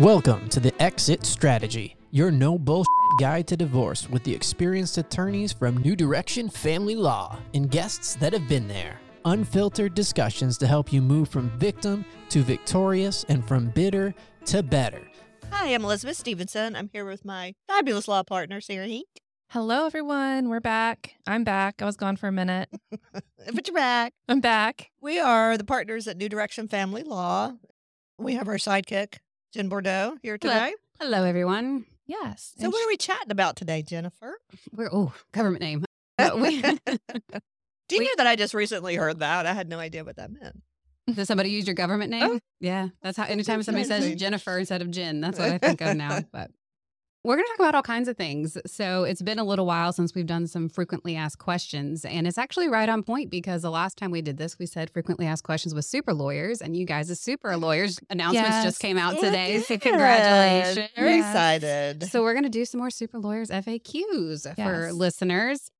Welcome to the Exit Strategy, your no bullshit guide to divorce with the experienced attorneys from New Direction Family Law and guests that have been there. Unfiltered discussions to help you move from victim to victorious and from bitter to better. Hi, I'm Elizabeth Stevenson. I'm here with my fabulous law partner, Sarah Hink. Hello, everyone. We're back. I'm back. I was gone for a minute. but you're back. I'm back. We are the partners at New Direction Family Law. We have our sidekick, Jen Bordeaux, here today. Hello, everyone. Yes. So, and what are we chatting about today, Jennifer? We're oh government name. We, Do you We- know that I just recently heard that? I had no idea what that meant. does somebody use your government oh, name? Oh. Yeah, that's how. Anytime somebody says Jennifer instead of Jen, that's what I think of now. But we're going to talk about all kinds of things. So it's been a little while since we've done some frequently asked questions, and it's actually right on point because the last time we did this, we said frequently asked questions with super lawyers, and you guys, as super lawyers, announcements Yes. just came out today. So Yes. congratulations. Very Yes. excited. So we're going to do some more super lawyers FAQs for listeners.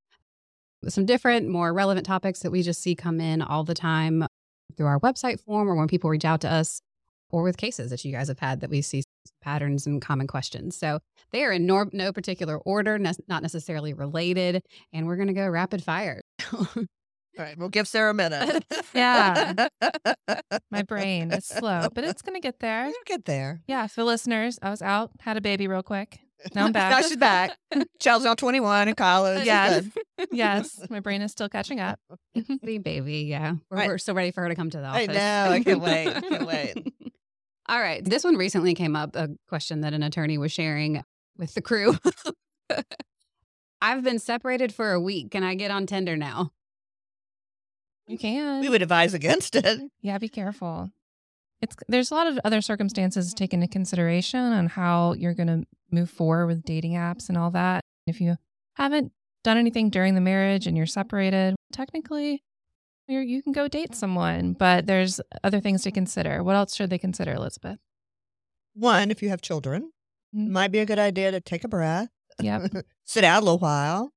Some different, more relevant topics that we just see come in all the time through our website form or when people reach out to us or with cases that you guys have had that we see patterns and common questions. So they are in no, no particular order, ne- not necessarily related, and we're going to go rapid fire. All right, we'll give Sarah a minute. Yeah. My brain is slow, but it's going to get there. We'll get there. Yeah. For listeners, I was out, had a baby real quick. Now I'm back. now she's back. Child's now 21 in college. Yes. yes. My brain is still catching up. Baby, baby, yeah. We're, Right. we're so ready for her to come to the office. I office. know. I can't wait. I can't wait. All right. This one recently came up a question that an attorney was sharing with the crew. I've been separated for a week. Can I get on Tinder now? You can. We would advise against it. Yeah, be careful. It's there's a lot of other circumstances taken into consideration on how you're going to move forward with dating apps and all that. If you haven't done anything during the marriage and you're separated, technically you're, you can go date someone, but there's other things to consider. What else should they consider, Elizabeth? One, if you have children, Mhm. might be a good idea to take a breath, Yep. sit out a little while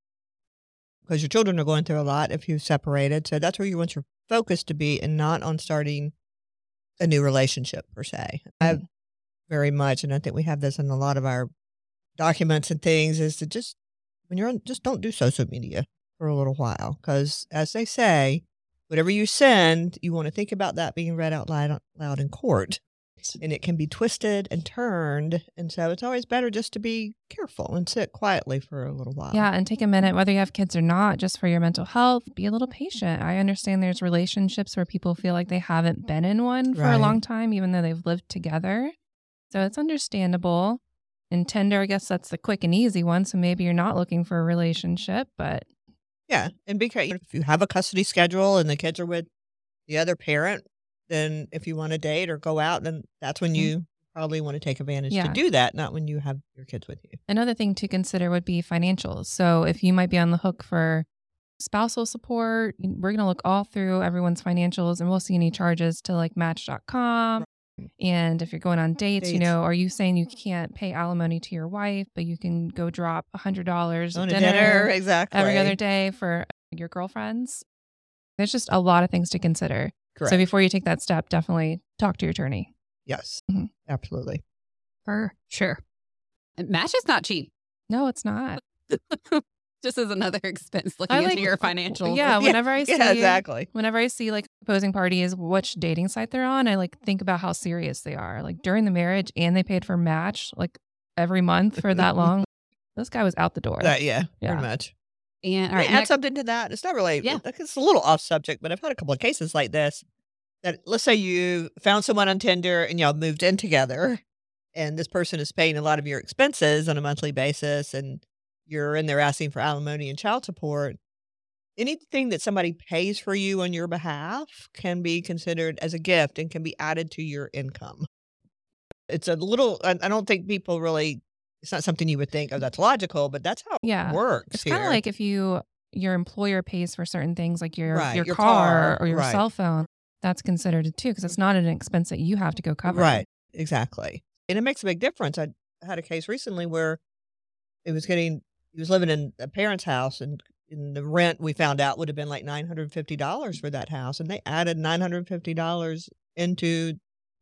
because your children are going through a lot if you've separated. So that's where you want your focus to be and not on starting a new relationship per se. I very much, and I think we have this in a lot of our documents and things, is to just, when you're on, just don't do social media for a little while because as they say, whatever you send, you want to think about that being read out loud, loud in court. And it can be twisted and turned. And so it's always better just to be careful and sit quietly for a little while. Yeah, and take a minute, whether you have kids or not, just for your mental health. Be a little patient. I understand there's relationships where people feel like they haven't been in one for a long time, even though they've lived together. So it's understandable. And Tinder, I guess that's the quick and easy one. So maybe you're not looking for a relationship, but Yeah. And be careful. If you have a custody schedule and the kids are with the other parent, then if you want to date or go out, then that's when Mhm. you probably want to take advantage Yeah. to do that, not when you have your kids with you. another thing to consider would be financials. So if you might be on the hook for spousal support, we're going to look all through everyone's financials and we'll see any charges to like match.com. And if you're going on dates, you know, are you saying you can't pay alimony to your wife, but you can go drop $100 On at a dinner, dinner, exactly. every other day for your girlfriends? There's just a lot of things to consider. Correct. So before you take that step, definitely talk to your attorney. yes, Mhm. absolutely. For sure. And Match is not cheap. No, it's not. Just as another expense looking I into like- your financials. Yeah, whenever I see Yeah, exactly. whenever I see like opposing parties, which dating site they're on, I like think about how serious they are. Like during the marriage, and they paid for Match like every month for that long. this guy was out the door. That, yeah, Yeah. pretty much. And all All right. add next- something to that. It's not really, Yeah. yeah. it's a little off subject, but I've had a couple of cases like this that let's say you found someone on Tinder and y'all moved in together and this person is paying a lot of your expenses on a monthly basis and you're in there asking for alimony and child support. Anything that somebody pays for you on your behalf can be considered as a gift and can be added to your income. It's a little, I don't think people really, it's not something you would think, oh, that's logical, but that's how Yeah. it works. it's kind of like if you your employer pays for certain things like your Right, your, your car, car, or your right. cell phone. That's considered it too because it's not an expense that you have to go cover. Right. Exactly. And it makes a big difference. I had a case recently where it was getting, he was living in a parent's house and in the rent we found out would have been like $950 for that house. And they added $950 into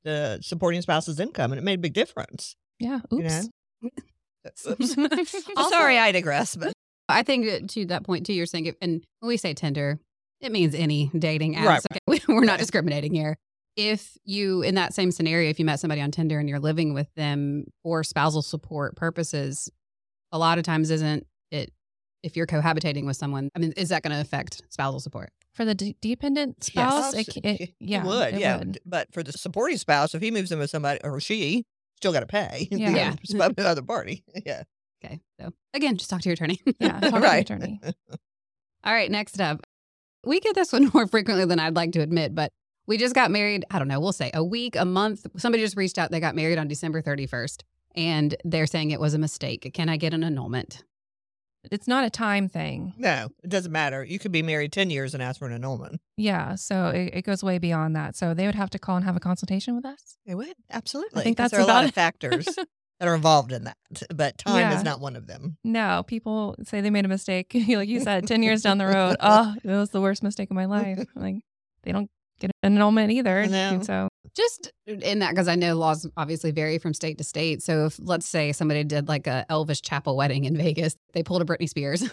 the supporting spouse's income, and it made a big difference. Yeah. You Oops. know? Oops. Sorry, I digress, but I think to that point too, you're saying, if, and when we say Tinder, it means any dating apps. Right, Okay, We're not Right. discriminating here. If you, in that same scenario, if you met somebody on Tinder and you're living with them for spousal support purposes, a lot of times isn't it, if you're cohabitating with someone, I mean, is that going to affect spousal support? For the d- dependent spouse, it, c- it, It yeah, would, it yeah. would. But for the supporting spouse, if he moves in with somebody or she, still got to pay the Yeah. other the other party. Yeah, Okay. So again, just talk to your attorney. Yeah, talk to your Right. attorney. All right, next up. We get this one more frequently than I'd like to admit, but we just got married, I don't know, we'll say a week, a month. Somebody just reached out, they got married on December 31st, and they're saying it was a mistake. Can I get an annulment? It's not a time thing. no, it doesn't matter. You could be married ten years and ask for an annulment. Yeah, so it, it goes way beyond that. So they would have to call and have a consultation with us. They would absolutely. I think that's there are a lot of factors that are involved in that, but time Yeah. is not one of them. No, people say they made a mistake. like you said, 10 years down the road, oh, it was the worst mistake of my life. Like they don't get an annulment either. No. So Just in that, because I know laws obviously vary from state to state. So if, let's say, somebody did like a Elvis Chapel wedding in Vegas, they pulled a Britney Spears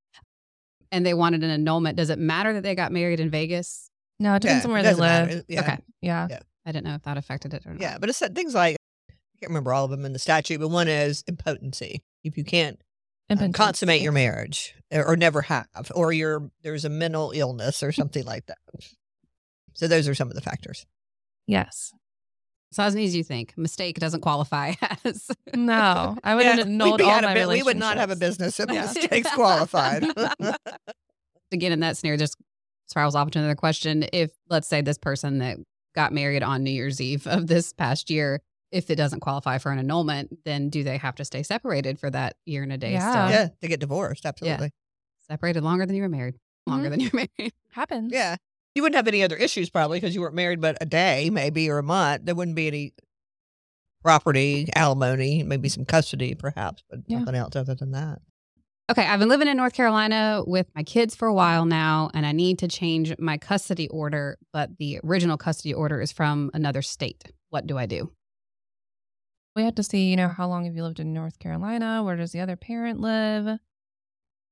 and they wanted an annulment, does it matter that they got married in Vegas? no, it depends Yeah, on where they live. Yeah. Okay. Yeah. I didn't know if that affected it or not. Yeah, but it's things like I can't remember all of them in the statute, but one is impotency. If you can't uh, Impotency. consummate your marriage or, or never have, or you're there's a mental illness or something like that. So those are some of the factors. Yes. So as easy as you think, mistake doesn't qualify as. No, I would have Yeah, annulled we'd all my bu- we would not have a business if Yeah. mistakes qualified. again in that scenario just spirals off to another question if let's say this person that got married on new year's eve of this past year if it doesn't qualify for an annulment then do they have to stay separated for that year and a day Yeah. still yeah, to get divorced, absolutely. separated longer than you were married longer Mhm. than you were married Happens. Yeah. You wouldn't have any other issues probably because you weren't married but a day, maybe, or a month. There wouldn't be any property, alimony, maybe some custody, perhaps, but Yeah. nothing else other than that. okay i've been living in north carolina with my kids for a while now and i need to change my custody order but the original custody order is from another state what do i do We have to see, you know, how long have you lived in North Carolina? Where does the other parent live?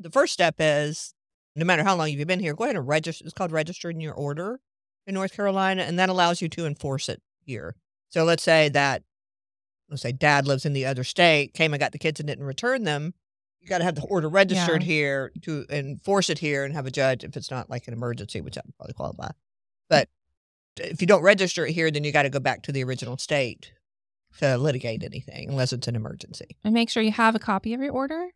The first step is no matter how long you've been here, go ahead and register. It's called registering your order in North Carolina, and that allows you to enforce it here. So let's say that, let's say dad lives in the other state, came and got the kids and didn't return them. You got to have the order registered Yeah. here to enforce it here and have a judge if it's not like an emergency, which I would probably qualify. But if you don't register it here, then you got to go back to the original state to litigate anything unless it's an emergency. And make sure you have a copy of your order.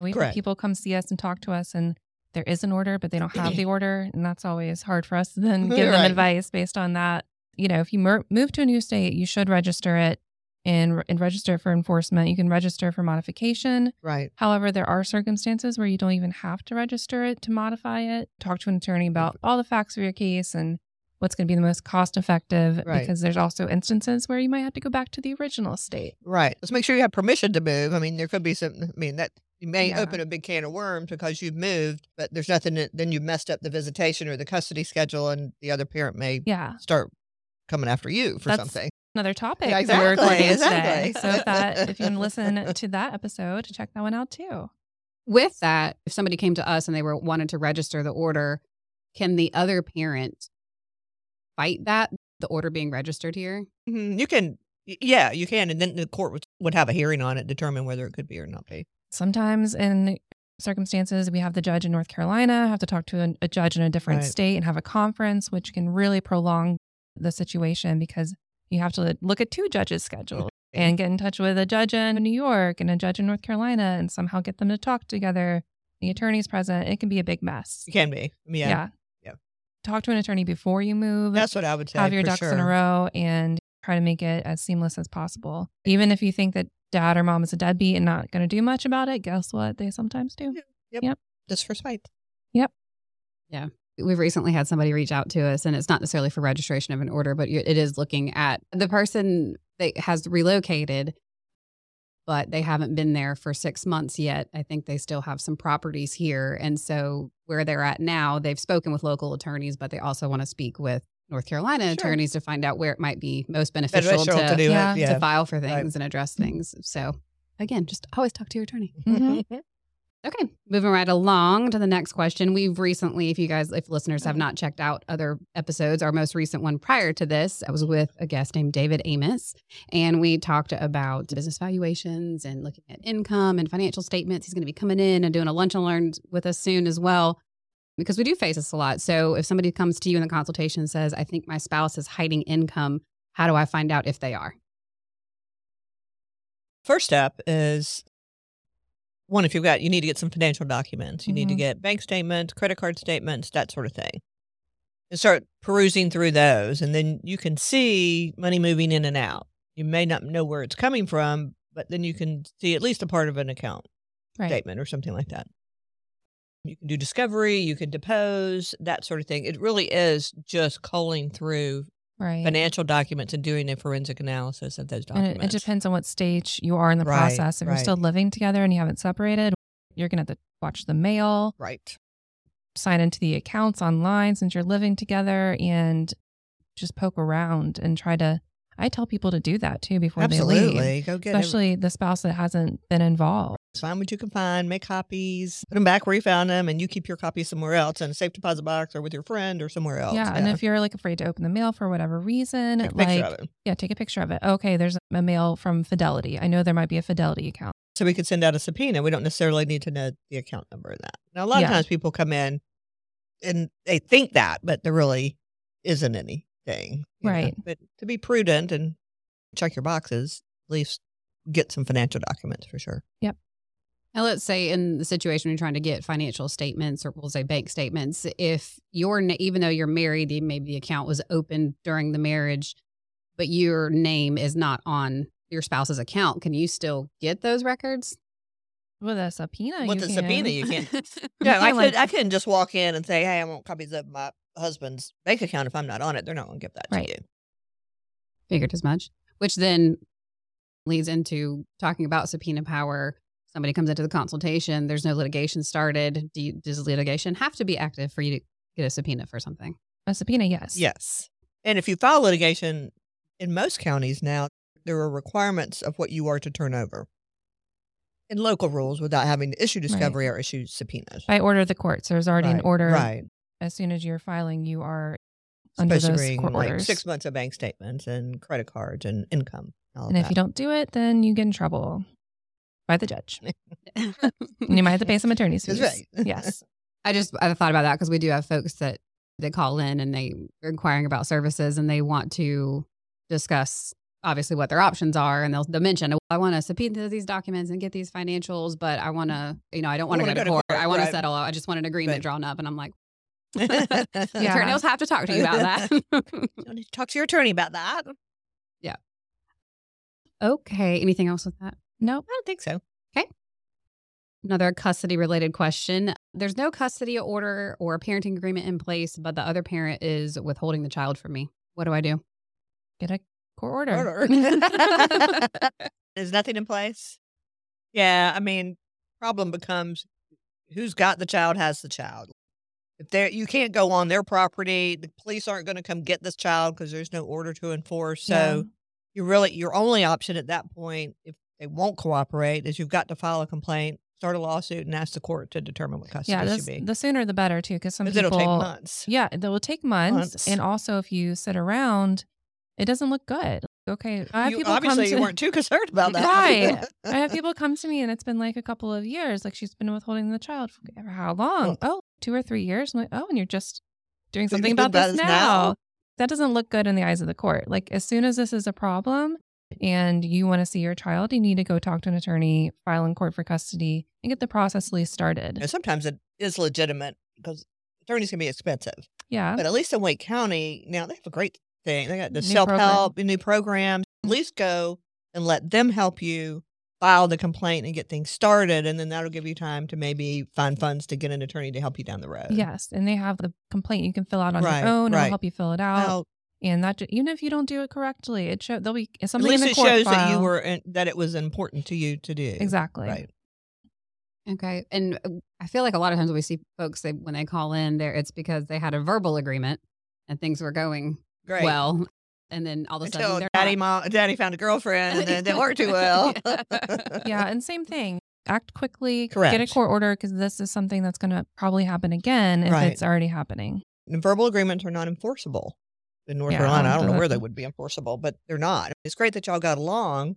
We've had people come see us and talk to us, and there is an order, but they don't have the order. And that's always hard for us to then give them Right. advice based on that. You know, if you mer- move to a new state, you should register it and, and register it for enforcement. You can register for modification. Right. However, there are circumstances where you don't even have to register it to modify it. Talk to an attorney about mm-hmm. all the facts of your case and what's going to be the most cost effective Right. because there's also instances where you might have to go back to the original state. Right. Let's make sure you have permission to move. I mean, there could be some. I mean, that you may Yeah. open a big can of worms because you've moved, but there's nothing. that- Then you messed up the visitation or the custody schedule, and the other parent may Yeah. start coming after you for That's- something. Another topic Yeah, that we're exactly, recording exactly. today. So if that if you want to listen to that episode, check that one out too. with that if somebody came to us and they were wanted to register the order can the other parent fight that the order being registered here Mhm. You can. Yeah, you can, and then the court would, would have a hearing on it, determine whether it could be or not be. Sometimes in circumstances, we have the judge in North Carolina have to talk to a, a judge in a different Right. state and have a conference, which can really prolong the situation because you have to look at two judges' schedules and get in touch with a judge in New York and a judge in North Carolina and somehow get them to talk together. The attorney's present. It can be a big mess. It can be. Yeah. Yeah. Yeah. Talk to an attorney before you move. That's what I would say. have your ducks in a row and try to make it as seamless as possible. Even if you think that dad or mom is a deadbeat and not going to do much about it, guess what? They sometimes do. Yep. Just for spite. Yep. Yeah. We've recently had somebody reach out to us and it's not necessarily for registration of an order but it is looking at the person that has relocated but they haven't been there for six months yet i think they still have some properties here and so where they're at now they've spoken with local attorneys but they also want to speak with North Carolina Sure. attorneys to find out where it might be most beneficial, Beneficial to, to do yeah, it. to file for Right. things and address things. So again, just always talk to your attorney. Mhm. Okay, moving right along to the next question. We've recently, if you guys, if listeners Mm-hmm. have not checked out other episodes, our most recent one prior to this, I was with a guest named David Amos, and we talked about business valuations and looking at income and financial statements. He's going to be coming in and doing a lunch and learn with us soon as well, because we do face this a lot. So if somebody comes to you in the consultation and says, "I think my spouse is hiding income," how do I find out if they are? First step is one, if you've got, you need to get some financial documents. You need to Mhm. get bank statements, credit card statements, that sort of thing. And start perusing through those. And then you can see money moving in and out. You may not know where it's coming from, but then you can see at least a part of an account Right. statement or something like that. You can do discovery, you can depose, that sort of thing. It really is just culling through Right. financial documents and doing a forensic analysis of those And documents. it, it depends on what stage you are in the Right, process. If you're still living together and you haven't separated, you're going to have to watch the mail, Right. sign into the accounts online since you're living together, and just poke around and try to. I tell people to do that too before they leave, Absolutely. Go get every- especially the spouse that hasn't been involved. find what you can find, make copies, put them back where you found them, and you keep your copy somewhere else in a safe deposit box or with your friend or somewhere else. Yeah, and if you're like afraid to open the mail for whatever reason, like picture of it. yeah, take a picture of it. Okay, there's a mail from Fidelity. I know there might be a Fidelity account. So we could send out a subpoena. We don't necessarily need to know the account number of that. Now, a lot of times people come in and they think that, but there really isn't anything. you know. Right. But to be prudent and check your boxes, at least get some financial documents for sure. Yep. Now, let's say in the situation you're trying to get financial statements, or we'll say bank statements, if you're, even though you're married, the- maybe the account was opened during the marriage, but your name is not on your spouse's account, can you still get those records? With a subpoena, With you a can. subpoena, you can't. You Yeah, I could. I couldn't just walk in and say, "Hey, I want copies of my husband's bank account." If I'm not on it, they're not going to give that Right. to you. Figured as much, which then leads into talking about subpoena power. Somebody comes into the consultation, there's no litigation started. Do you, does litigation have to be active for you to get a subpoena for something? a subpoena, yes. Yes. And if you file litigation in most counties now, there are requirements of what you are to turn over in local rules without having to issue discovery or issue subpoenas. By order of the courts. There's already an order. Right. As soon as you're filing, you are under Supposed to those bring court like orders. six months of bank statements and credit cards and income. and all and of if you don't do it, then you get in trouble by the judge. And you might have to pay some attorney's That's fees. right. yes. I just I thought about that because we do have folks that they call in and they are inquiring about services and they want to discuss obviously what their options are and they'll, they'll mention "Oh, I want to subpoena these documents and get these financials, but I want to you know I don't want to go, wanna to go to court. court, I want right. to settle. I just want an agreement Right. drawn up, and I'm like, yeah. attorneys have to talk to you about that. You need to talk to your attorney about that. Yeah. Okay. Anything else with that? Nope. I don't think so. Okay. Another custody related question. There's no custody order or parenting agreement in place, but the other parent is withholding the child from me. What do I do? Get a court order. Order. There's nothing in place. Yeah, I mean, problem becomes who's got the child has the child. If they you can't go on their property, the police aren't going to come get this child because there's no order to enforce. So Yeah. you really your only option at that point, if they won't cooperate, is you've got to file a complaint, start a lawsuit, and ask the court to determine what custody Yeah, should be. the sooner the better too, because some people it'll take months. Yeah, it will take months, Months. and also if you sit around, it doesn't look good. Okay, I have You- people obviously, come you weren't too concerned about that, Right. I have people come to me, and it's been like a couple of years. Like she's been withholding the child for how long? Oh, two or three years. I'm like, oh, and you're just doing something about this now. now? That doesn't look good in the eyes of the court. Like as soon as this is a problem, and you want to see your child, you need to go talk to an attorney, file in court for custody, and get the process at least started. And sometimes it is legitimate because attorneys can be expensive. Yeah. But at least in Wake County, now they have a great thing. They got the self help, new programs. At least go and let them help you file the complaint and get things started. And then that'll give you time to maybe find funds to get an attorney to help you down the road. Yes, and they have the complaint you can fill out on Right, your own. right. It'll help you fill it out, Well, and that even if you don't do it correctly, it show there'll be something at something least in the it court shows that you were in, that it was important to you to do. exactly Right. Okay. And uh, I feel like a lot of times we see folks they when they call in there, it's because they had a verbal agreement and things were going Great. well. And then all of a sudden, Until they're daddy, not. mom, daddy found a girlfriend and then it didn't work too well. yeah, and same thing. Act quickly, Correct. get a court order because this is something that's going to probably happen again if Right. it's already happening. Verbal agreements are not enforceable in North Yeah, Carolina. I don't know where they would be enforceable, but they're not. It's great that y'all got along,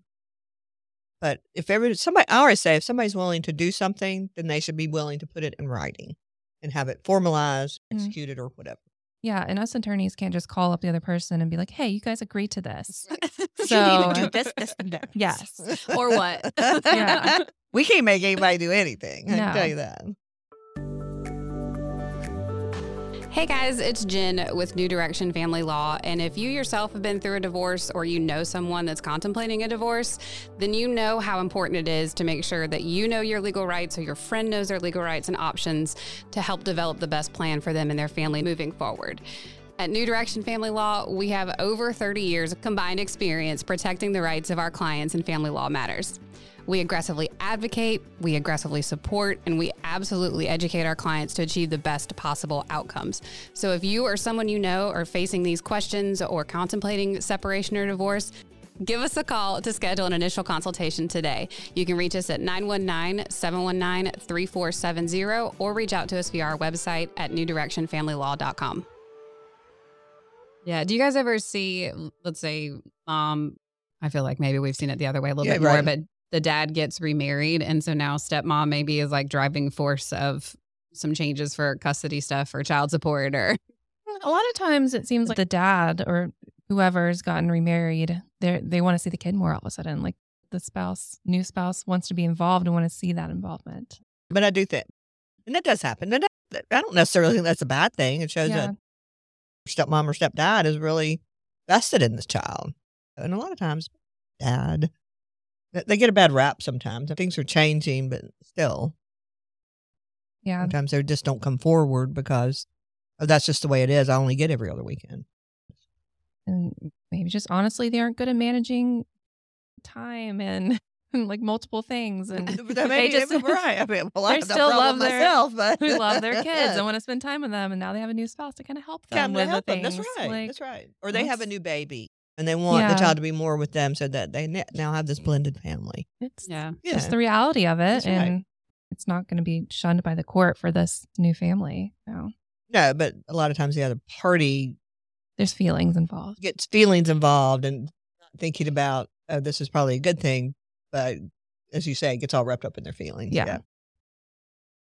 but if every somebody, I always say, if somebody's willing to do something, then they should be willing to put it in writing and have it formalized, Mhm. executed, or whatever. Yeah, and us attorneys can't just call up the other person and be like, "Hey, you guys agreed to this." You So- need to do this, this, and that. Yes. Or what? Yeah. we can't make anybody do anything. I can tell you that. Hey guys, it's Jen with New Direction Family Law. And if you yourself have been through a divorce or you know someone that's contemplating a divorce, then you know how important it is to make sure that you know your legal rights or your friend knows their legal rights and options to help develop the best plan for them and their family moving forward. At New Direction Family Law, we have over 30 years of combined experience protecting the rights of our clients in family law matters. We aggressively advocate, we aggressively support, and we absolutely educate our clients to achieve the best possible outcomes. So if you or someone you know are facing these questions or contemplating separation or divorce, give us a call to schedule an initial consultation today. You can reach us at 919 719 3470 or reach out to us via our website at newdirectionfamilylaw.com. Yeah. Do you guys ever see, let's say, um, I feel like maybe we've seen it the other way a little Yeah, bit more, right. but the dad gets remarried. And so now stepmom maybe is like driving force of some changes for custody stuff or child support or A lot of times it seems like the dad or whoever's gotten remarried, they they want to see the kid more all of a sudden. Like the spouse, new spouse wants to be involved and want to see that involvement. But I do think, and that does happen. And that, I don't necessarily think that's a bad thing. It shows Yeah. that stepmom or stepdad is really vested in this child. And a lot of times, dad, they- they get a bad rap sometimes. Things are changing, but still, Yeah. sometimes they just don't come forward because oh, that's just the way it is. I only get every other weekend. And maybe just honestly they aren't good at managing time and, like multiple things and that they may be just right. I mean, well, I they still love their- myself, but we love their kids and want to spend time with them and now they have a new spouse to kind of help them with help the them. things. That's right. Like, That's right. Or they have a new baby and they want the child to be more with them so that they now have this blended family. It's yeah. Yeah. just the reality of it That's right. and it's not going to be shunned by the court for this new family. No. No, but a lot of times the other party There's feelings involved. gets feelings involved and thinking about, oh, this is probably a good thing. But as you say, it gets all wrapped up in their feelings. Yeah.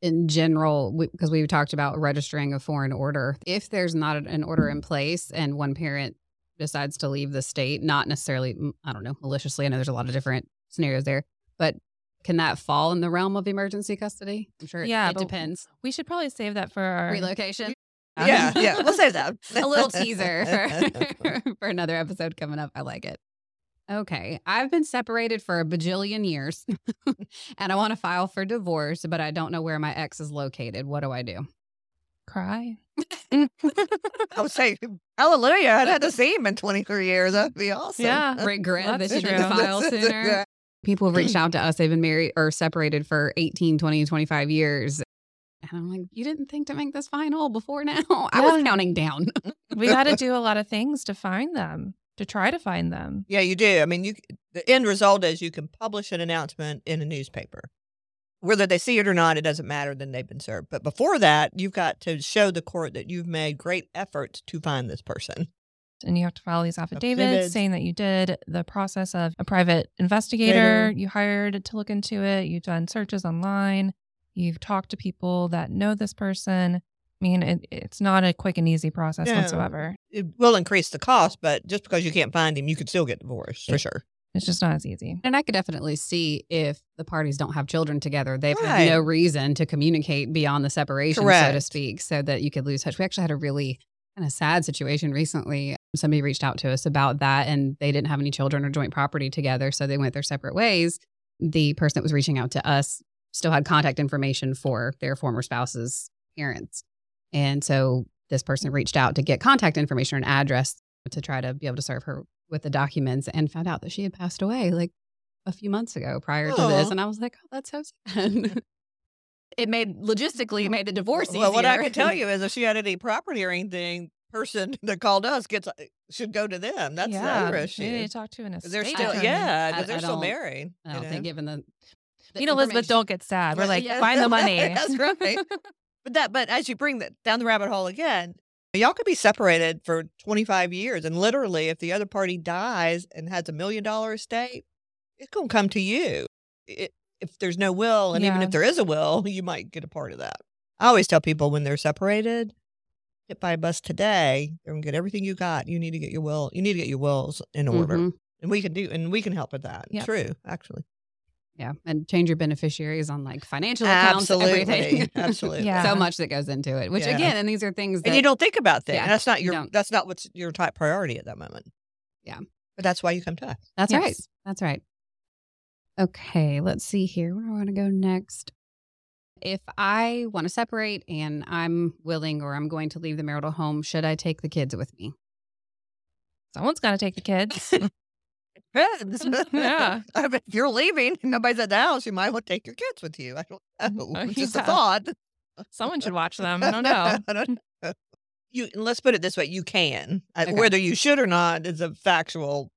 in general, because we, talked about registering a foreign order. If there's not an order in place and one parent decides to leave the state, not necessarily, I don't know, maliciously, I know there's a lot of different scenarios there, but can that fall in the realm of emergency custody? I'm sure Yeah, it but- depends. We should probably save that for our Relocation. Yeah. Yeah. We'll save that. a little teaser for, for another episode coming up. I like it. Okay. I've been separated for a bajillion years and I want to file for divorce, but I don't know where my ex is located. What do I do? cry. I would say, hallelujah. I'd had to see him in 23 years. That'd be awesome. Yeah. Regret That's that you true. didn't file sooner. People have reached out to us. They've been married or separated for 18, 20, 25 years. And I'm like, you didn't think to make this final before now? I was counting down. we got to do a lot of things to find them, to try to find them. Yeah, you do. I mean, you the end result is you can publish an announcement in a newspaper. Whether they see it or not, it doesn't matter. Then they've been served. But before that, you've got to show the court that you've made great efforts to find this person. And you have to file these affidavits Affidavits. saying that you did the process of a private investigator you hired to look into it. You've done searches online. You've talked to people that know this person. I mean, it, it's not a quick and easy process No. whatsoever. It will increase the cost, but just because you can't find him, you could still get divorced for sure. It's just not as easy. And I could definitely see if the parties don't have children together, they've Right. had no reason to communicate beyond the separation, so to speak, so that you could lose touch. We actually had a really kind of sad situation recently. Somebody reached out to us about that and they didn't have any children or joint property together. So they went their separate ways. The person that was reaching out to us still had contact information for their former spouse's parents. And so this person reached out to get contact information or an address to try to be able to serve her with the documents and found out that she had passed away like a few months ago prior to this. And I was like, oh, that's so sad. it made logistically it made the divorce Well, what I can tell you is if she had any property or anything, person that called us gets uh, should go to them. That's the yeah, other you need to talk to an estate they're still yeah, because they're still married. I don't know? think given the, the Me and Elizabeth don't get sad. We're like, yeah, find the money. That's right. But that, but as you bring that down the rabbit hole again, y'all could be separated for 25 years, and literally, if the other party dies and has a million dollar estate, it's gonna come to you. It, if there's no will, and even if there is a will, you might get a part of that. I always tell people when they're separated, hit by a bus today, they're gonna get everything you got. You need to get your will. You need to get your wills in order, Mhm. and we can do, and we can help with that. Yep. True, actually. Yeah, and change your beneficiaries on like financial accounts, Absolutely, everything. absolutely. Yeah. so much that goes into it. Which Yeah. again, and these are things that and you don't think about that. Yeah, that's not your. don't. That's not what's your top priority at that moment. Yeah. but that's why you come to us. That's Yes. right. That's right. Okay, let's see here. Where do I want to go next? If I want to separate and I'm willing or I'm going to leave the marital home, should I take the kids with me? Someone's got to take the kids. Depends. Yeah. I mean, if you're leaving, and nobody's at the house. You might want to take your kids with you. I don't know. Uh, It's just a thought. Someone should watch them. I don't know. I don't know. You let's put it this way: you can. Okay. Whether you should or not is a factual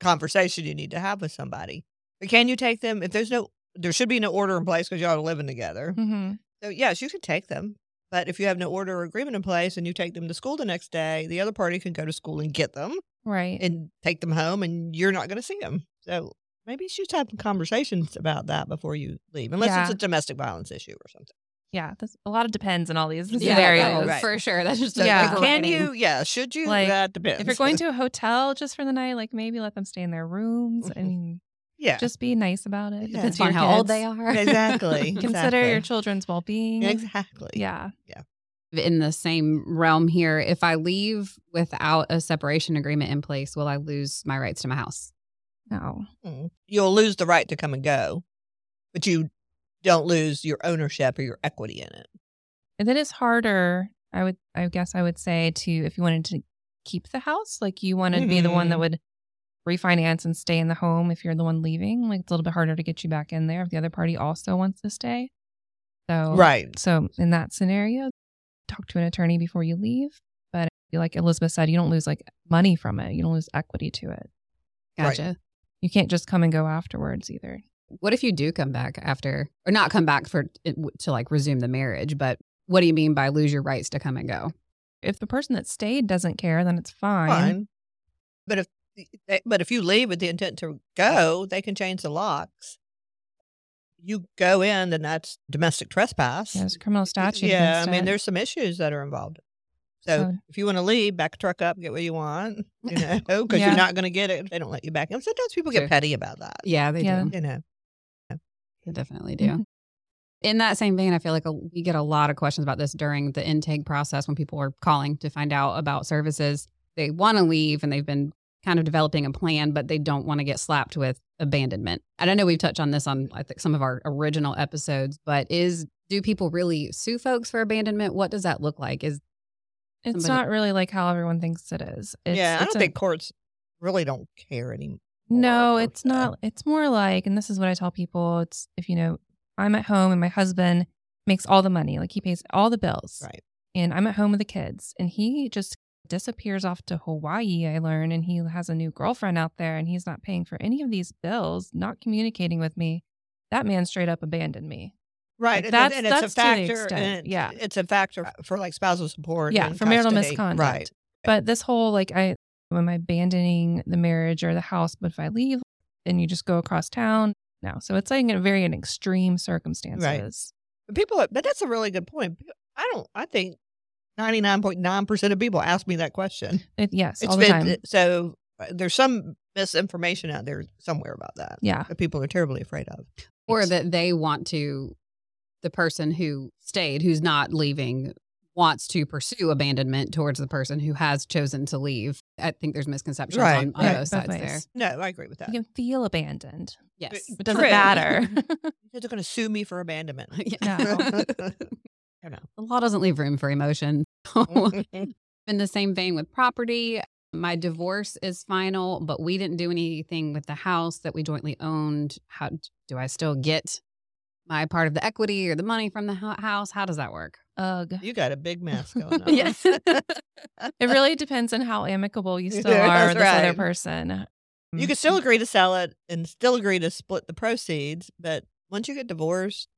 conversation you need to have with somebody. But can you take them if there's no? There should be no order in place because y'all are living together. hmm So yes, you can take them. But if you have no order or agreement in place and you take them to school the next day, the other party can go to school and get them Right. and take them home, and you're not going to see them. So maybe you should have some conversations about that before you leave, unless it's a domestic violence issue or something. yeah. There's a lot of depends on all these Yeah, scenarios. oh, right. for sure. That's just So a Yeah. can you? Yeah, should you? Like, that depends. If you're going to a hotel just for the night, like maybe let them stay in their rooms. I Mhm. mean, yeah, just be nice about it. Yeah. It's Depends on your how old they are. exactly. Consider exactly. your children's well being. exactly. Yeah. Yeah. In the same realm here, if I leave without a separation agreement in place, will I lose my rights to my house? No. Mm. You'll lose the right to come and go, but you don't lose your ownership or your equity in it. And then it's harder, I would I guess I would say to if you wanted to keep the house, like you want to be the one that Mhm. would refinance and stay in the home if you're the one leaving. Like it's a little bit harder to get you back in there if the other party also wants to stay. So Right. So in that scenario, talk to an attorney before you leave. But like Elizabeth said, you don't lose like money from it. You don't lose equity to it. Right. Gotcha. You can't just come and go afterwards either. What if you do come back after, or not come back for to like resume the marriage? But what do you mean by lose your rights to come and go? If the person that stayed doesn't care, then it's fine. Fine. But if they- but if you leave with the intent to go, they can change the locks. You go in, then that's domestic trespass. Yeah, there's criminal statute. Yeah, I mean, it. there's some issues that are involved. So So- if you want to leave, back a truck up, get what you want, you know, because Yeah. you're not going to get it if they don't let you back in. Sometimes people get Sure. petty about that. Yeah, they Yeah. do. You know, They definitely do. Mhm. In that same vein, I feel like a, we get a lot of questions about this during the intake process when people are calling to find out about services. They want to leave and they've been kind of developing a plan, but they don't want to get slapped with abandonment. And I know we've touched on this on I think some of our original episodes, but is do people really sue folks for abandonment? What does that look like? Is It's somebody- not really like how everyone thinks it is. It's, yeah, I don't a- think courts really don't care anymore. No, it's se. not. It's more like, and this is what I tell people. It's if you know, I'm at home and my husband makes all the money, like he pays all the bills, Right. and I'm at home with the kids, and he just disappears off to Hawaii. I learn, and he has a new girlfriend out there, and he's not paying for any of these bills, not communicating with me. That man straight up abandoned me. Right. Like, and- that's- and, it's that's a factor. extent, and yeah. It's a factor for like spousal support. Yeah, and for marital misconduct. Right. But this whole like I am I abandoning the marriage or the house, but if I leave and you just go across town, no. So it's like in very in extreme circumstances. But people, but that's a really good point. I don't, I think 99.9% of people ask me that question. It, yes, It's all the been, time. so uh, there's some misinformation out there somewhere about that yeah. that people are terribly afraid of. or that they want to the person who stayed who's not leaving wants to pursue abandonment towards the person who has chosen to leave i think there's misconceptions Right, on, on right. both Both sides ways. there No, I agree with that. You can feel abandoned. yes It doesn't True. matter. They're going to sue me for abandonment. Yeah. I know. the law doesn't leave room for emotion in the same vein with property my divorce is final but we didn't do anything with the house that we jointly owned how do i still get my part of the equity or the money from the house? How does that work? Ugh. You got a big mess going on. Yes. It really depends on how amicable you still Yeah, are that's with this other person. You can still mm-hmm. agree to sell it and still agree to split the proceeds, but once you get divorced,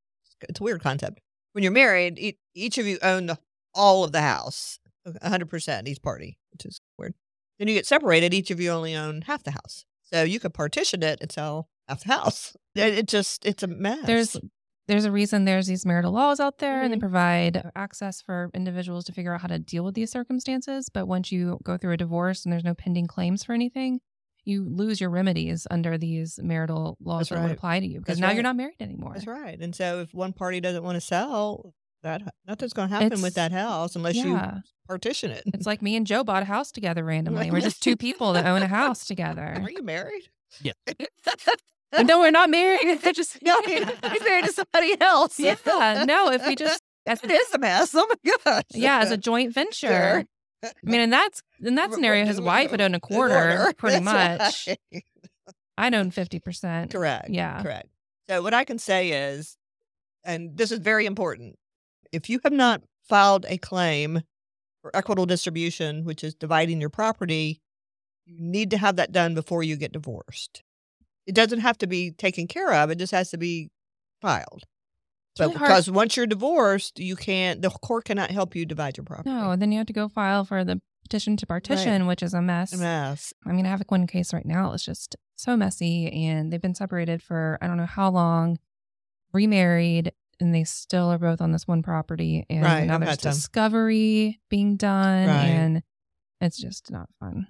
it's a weird concept. When you're married, e- each of you own the, all of the house, 100% each party, which is weird. Then you get separated, each of you only own half the house. So you could partition it and sell half the house. It, it just, it's a mess. There's there's a reason there's these marital laws out there and they Mhm. provide access for individuals to figure out how to deal with these circumstances. But once you go through a divorce and there's no pending claims for anything, you lose your remedies under these marital laws That's that would apply to you because That's now right. you're not married anymore. That's right. And so if one party doesn't want to sell, that nothing's going to happen It's- with that house unless you partition it. It's like me and Joe bought a house together randomly. We're just two people that own a house together. Are you married? Yeah. no, we're not married. They're just No, he's married to somebody else. yeah. No, if we just as, It is a mess. Oh my gosh. yeah, as a joint venture. I mean, and that in that scenario, his wife would own a quarter, pretty much. right. I'd own fifty percent. Correct. Yeah. Correct. So what I can say is, and this is very important, if you have not filed a claim for equitable distribution, which is dividing your property, you need to have that done before you get divorced. It doesn't have to be taken care of, it just has to be filed. But really hard- because once you're divorced, you can't the court cannot help you divide your property. No, and then you have to go file for the petition to partition, which is a mess. A mess. I mean, I have one case right now. It's just so messy, and they've been separated for I don't know how long, remarried, and they still are both on this one property. And Right, now there's discovery being done, Right. and it's just not fun.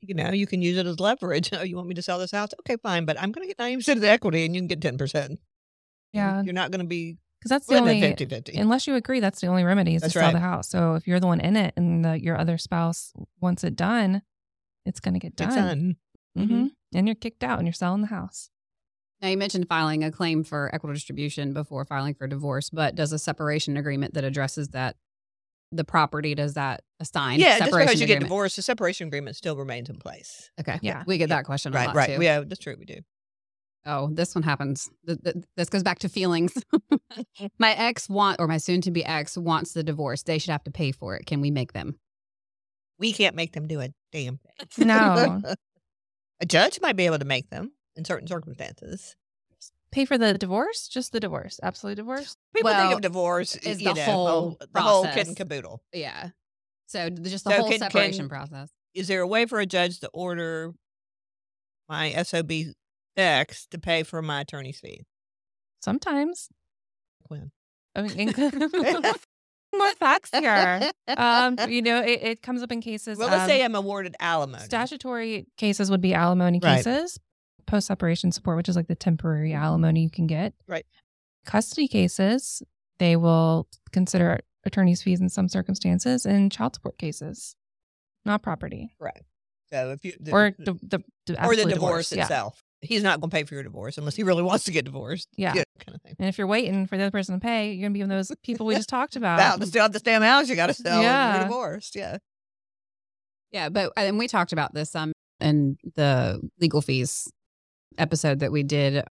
You know, you can use it as leverage. Oh, you want me to sell this house? Okay, fine, but I'm going to get 90% of the equity and you can get 10%. Yeah, You're not going to be because that's the splitting only 50 50. unless you agree that's the only remedy is That's to sell right. the house. So if you're the one in it and the, your other spouse wants it done, it's going to get done. It's done. hmm And you're kicked out and you're selling the house. Now, you mentioned filing a claim for equitable distribution before filing for divorce, but does a separation agreement that addresses that, the property, does that assign? Yeah, just because you get divorced, the separation agreement still remains in place. Okay. Yeah. We get that question a Right, lot right. too. Yeah, that's true. We do. Oh, this one happens. Th- th- This goes back to feelings. my ex want or my soon to be ex wants the divorce. They should have to pay for it. Can we make them? We can't make them do a damn thing. No. a judge might be able to make them in certain circumstances. Pay for the divorce? Just the divorce. Absolute divorce? People think of divorce is you the know, whole the whole kit process. and caboodle. Yeah. So just the So whole can- can- separation process. Is there a way for a judge to order my SOB ex to pay for my attorney's fee? Sometimes. When? I mean, more facts here. Um, you know, it, it comes up in cases. Well, let's um, say I'm awarded alimony. statutory cases would be alimony Right. cases, post separation support, which is like the temporary alimony you can get. Right. Custody cases, they will consider attorney's fees in some circumstances, and child support cases, not property So if you the, or the the, the or the divorce, Yeah. itself, he's not going to pay for your divorce unless he really wants to get divorced. Yeah. kind of thing. And if you're waiting for the other person to pay, you're gonna be one of those people we just talked about. Wow, to still have this damn house you got to sell. Yeah, Yeah. you're divorced. Yeah, Yeah, but and we talked about this um in the legal fees episode that we did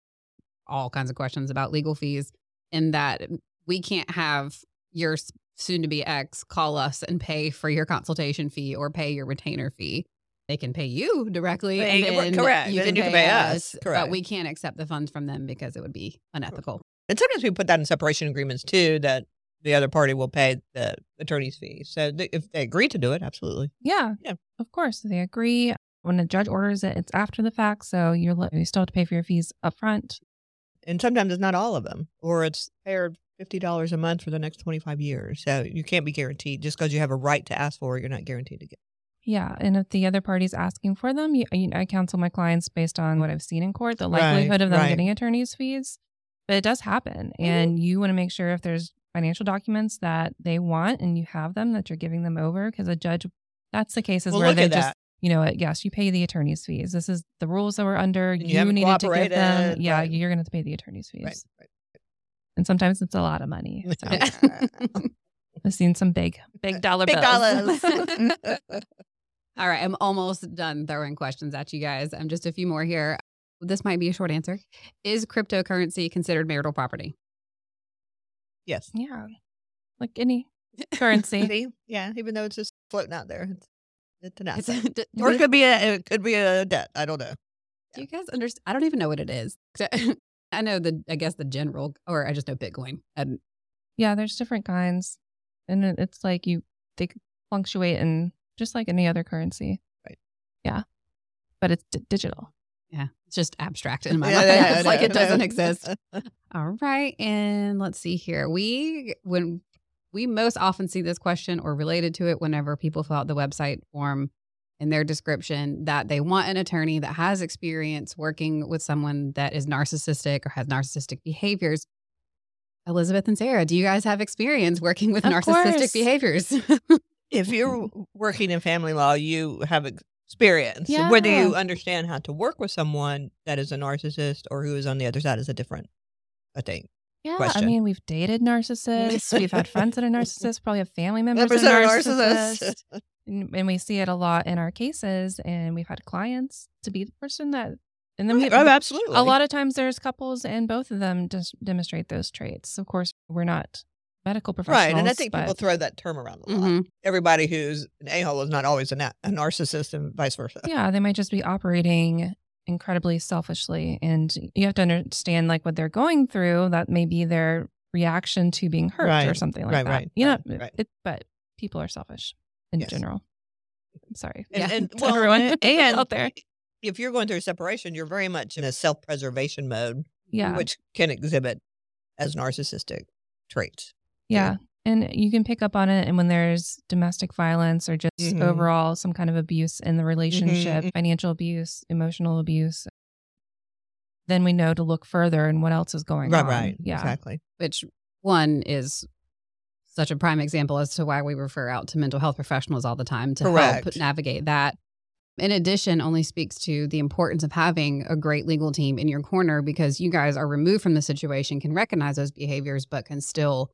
all kinds of questions about legal fees in that we can't have your soon to be ex call us and pay for your consultation fee or pay your retainer fee. They can pay you directly They- and correct, and then you can pay us. But Correct. we can't accept the funds from them because it would be unethical. and sometimes we put that in separation agreements too. That the other party will pay the attorney's fees. So th- if they agree to do it, absolutely. Yeah. Yeah. Of course. They agree. When a judge orders it, it's after the fact. So you're you still have to pay for your fees up front. And sometimes it's not all of them, or it's paired fifty dollars a month for the next twenty five years. So you can't be guaranteed just because you have a right to ask for it. You're not guaranteed to get. Yeah. And if the other party's asking for them, you, you, I counsel my clients based on what I've seen in court, the Right, likelihood of them right. getting attorney's fees. But it does happen. Mhm. And you want to make sure if there's financial documents that they want and you have them, that you're giving them over because a judge, that's the cases Well, where they just that. you know, what, yes, you pay the attorney's fees. This is the rules that we're under. And you You, needed to give them. Yeah, right. you're going to to pay the attorney's fees. Right. right. And sometimes it's a lot of money. So. I've seen some big, big dollar Big bills. dollars. All right, I'm almost done throwing questions at you guys. I'm just a few more here. This might be a short answer. Is cryptocurrency considered marital property? Yes. Yeah. Like any currency. Yeah, even though it's just floating out there, it's, it's an It's- asset. or it could be a it could be a debt. I don't know. do you guys understand? I don't even know what it is. I know the, I guess the general, or I just know Bitcoin. And Yeah, there's different kinds. And it's like you, they could fluctuate in just like any other currency. Right. Yeah. But it's d- digital. yeah, it's just abstract in my Yeah, mind. yeah, I it's like it doesn't exist. All right. And let's see here. We, when we most often see this question or related to it whenever people fill out the website form in their description that they want an attorney that has experience working with someone that is narcissistic or has narcissistic behaviors. Elizabeth and Sarah, do you guys have experience working with Of narcissistic course. behaviors? if you're working in family law, you have experience. Yeah. Whether you understand how to work with someone that is a narcissist or who is on the other side is a different, I think. Yeah. Question. I mean, we've dated narcissists. we've had friends that are narcissists, probably have family members that are narcissists. And, and we see it a lot in our cases. And we've had clients to be the person that, and then we Right, oh, absolutely. a lot of times there's couples and both of them just demonstrate those traits. Of course, we're not medical professionals. Right. And I think people throw that term around a lot. Mhm. Everybody who's an a hole is not always a, na- a narcissist and vice versa. yeah, they might just be operating incredibly selfishly. And you have to understand like what they're going through. That may be their reaction to being hurt or something like right, that. right, you know, right, right. It, but people are selfish in Yes. general. I'm sorry. And, Yeah. and well, everyone and out there. if you're going through a separation, you're very much in a self preservation mode, Yeah. which can exhibit as narcissistic traits. Yeah. And you can pick up on it and when there's domestic violence or just Mhm. overall some kind of abuse in the relationship, mhm. financial abuse, emotional abuse, then we know to look further and what else is going Right, on. right. Yeah. Exactly. which one is such a prime example as to why we refer out to mental health professionals all the time to help navigate that. In addition, only speaks to the importance of having a great legal team in your corner because you guys are removed from the situation, can recognize those behaviors, but can still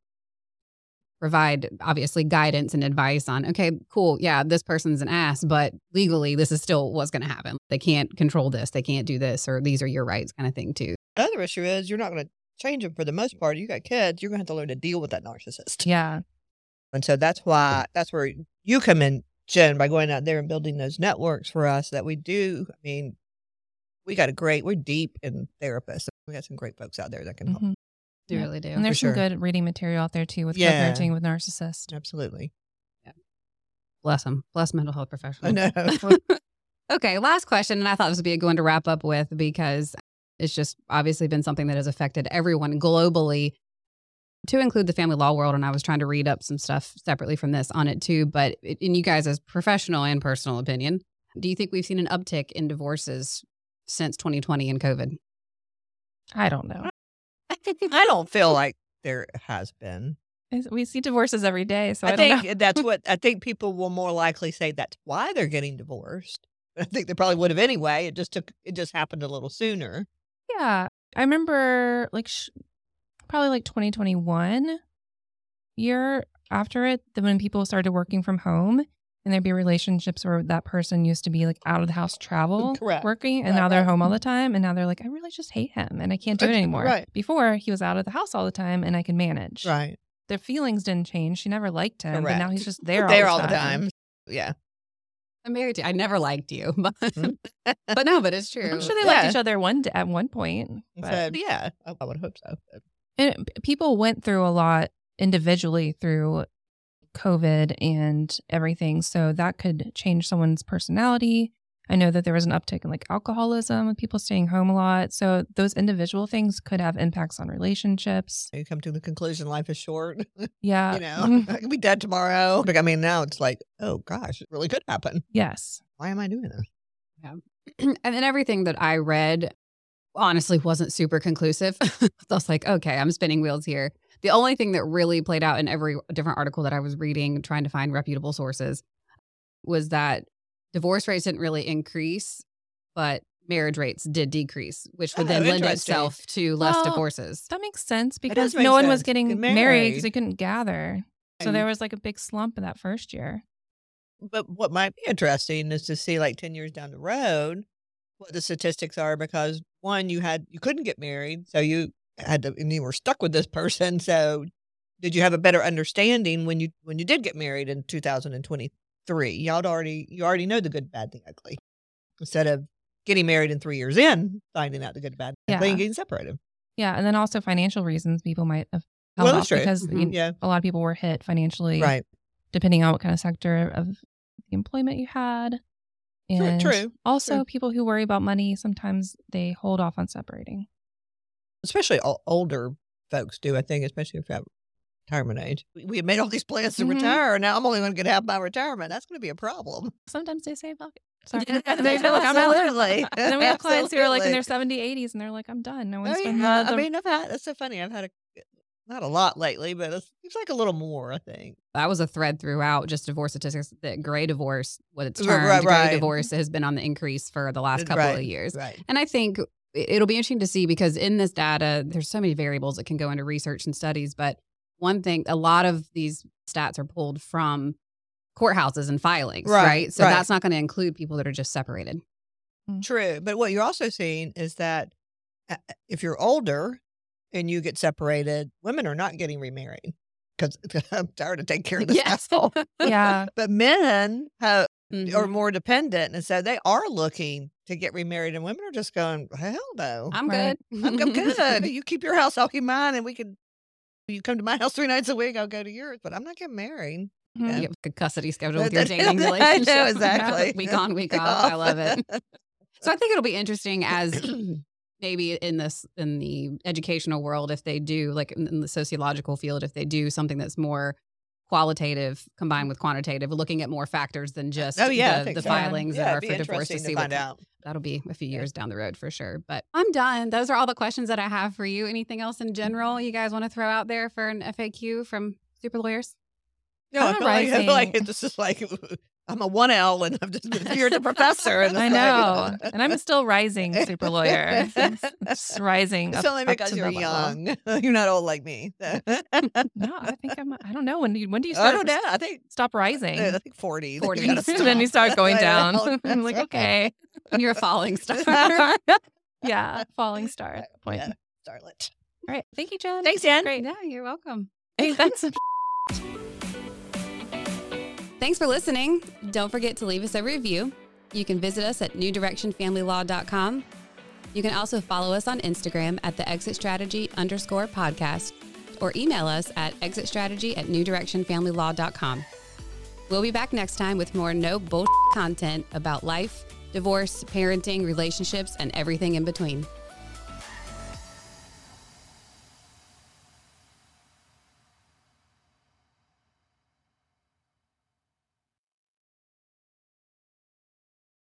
provide obviously guidance and advice on, okay, cool, yeah, this person's an ass, but legally, this is still what's going to happen. They can't control this, they can't do this, or these are your rights, kind of thing, too. Another issue is you're not going to change them for the most part. You got kids, you're going to have to learn to deal with that narcissist. Yeah. And so that's why that's where you come in, Jen, by going out there and building those networks for us that we do. I mean, we got a great, we're deep in therapists. We got some great folks out there that can help. Mm-hmm. You Yeah. really do. And there's sure. some good reading material out there too with Yeah. co-parenting with narcissists. Absolutely. Bless them. Bless mental health professionals. I know. okay, last question. And I thought this would be a good one to wrap up with because it's just obviously been something that has affected everyone globally, to include the family law world. And I was trying to read up some stuff separately from this on it too. But in you guys, as professional and personal opinion, do you think we've seen an uptick in divorces since 2020 and COVID? I don't know. I don't feel like there has been. We see divorces every day, so I, I, don't think know. that's what I think people will more likely say that's why they're getting divorced. I think they probably would have anyway. It just took it just happened a little sooner. Yeah. I remember like sh- probably like 2021 year after it, when people started working from home and there'd be relationships where that person used to be like out of the house travel Correct. working and Right, now they're right. home all the time and now they're like I really just hate him and I can't do it anymore. right. Before he was out of the house all the time and I could manage. Right. Their feelings didn't change. She never liked him, but now he's just there there all all the the time. time. Yeah. I'm married to I never liked you, but, Hmm. but no, but it's true. I'm sure they Yeah. liked each other one at one point. But So, yeah. I, I would hope so. and people went through a lot individually through COVID and everything. So that could change someone's personality. I know that there was an uptick in like alcoholism with people staying home a lot. So those individual things could have impacts on relationships. You come to the conclusion life is short. Yeah. you know. I could be dead tomorrow. Like, I mean, now it's like, oh gosh, it really could happen. yes. Why am I doing this? Yeah. and then everything that I read honestly wasn't super conclusive. so I was like, okay, I'm spinning wheels here. The only thing that really played out in every different article that I was reading, trying to find reputable sources, was that divorce rates didn't really increase, but marriage rates did decrease, which would Oh, then lend itself to less Well, divorces. That makes sense because make no one was getting Get married married. because they couldn't gather. So there was like a big slump in that first year. But what might be interesting is to see, like, 10 years down the road, what the statistics are because one, you had, you couldn't get married. So you had to, and you were stuck with this person. So did you have a better understanding when you when you did get married in 2023? Y'all already you already know the good, bad, the ugly, instead of getting married and three years in finding out the good, bad, the ugly, Yeah. and getting separated. Yeah, and then also financial reasons people might have Well, held that's off true. because Mhm. you- Yeah, a lot of people were hit financially, right. depending on what kind of sector of the employment you had. True, true, also, true. people who worry about money sometimes they hold off on separating. Especially older folks do. I think, especially if you have at retirement age. We- We had made all these plans to Mhm. retire. Now I'm only going to get half my retirement. That's going to be a problem. Sometimes they say, "Fuck it." Sorry, they feel like I'm out. Absolutely. And then we have clients who are like in their Absolutely. 70s, 80s, and they're like, "I'm done. No one's Oh, to yeah. the, I mean, I've had that's so funny. I've had a not a lot lately, but it seems like a little more. I think. That was a thread throughout just divorce statistics that gray divorce, what it's Right, termed, right, gray right. divorce has been on the increase for the last couple Right, of years. Right. And I think it'll be interesting to see because in this data, there's so many variables that can go into research and studies. But one thing, a lot of these stats are pulled from courthouses and filings, Right, right? So right. that's not going to include people that are just separated. True. But what you're also seeing is that uh, if you're older and you get separated, women are not getting remarried because I'm tired of taking care of this Yes. asshole. yeah, But men have, Mhm. are more dependent. And so they are looking to get remarried. And women are just going, hell no. I'm Right. good. I'm, I'm good. You keep your house, I'll keep mine. And we can, you come to my house three nights a week, I'll go to yours. But I'm not getting married. Mhm. You get a custody schedule with your that- dating I relationship. know, exactly. week on, week off. I love it. So I think it'll be interesting as maybe in this in the educational world if they do like in in the sociological field if they do something that's more qualitative combined with quantitative looking at more factors than uh, just oh, yeah. The, the so. filings yeah, that are for divorce to see find what out. that'll be a few years down the road for sure but i'm done those are all the questions that i have for you anything else in general you guys want to throw out there for an faq from super lawyers No, I feel, like, I feel like this is like I'm a one L and I'm just you're the professor. And I know, like- and I'm still rising super lawyer. It's, it's rising. It's up- only up because to you're the level. young. You're not old like me. No, I think I'm. I don't know when. Do you, when do you don't know. I think Stop rising. I think forty. 40. gotta and then you start going down. I'm like, okay, and you're a falling star yeah, falling star uh, at that point. Yeah, Starlet. All right, thank you, Jen. Thanks, Jen. Great. yeah you're welcome Hey, that's Thanks for listening. Don't forget to leave us a review. You can visit us at newdirectionfamilylaw.com. You can also follow us on Instagram at the exit strategy underscore podcast or email us at exitstrategy at newdirectionfamilylaw.com. We'll be back next time with more no bullshit content about life, divorce, parenting, relationships, and everything in between.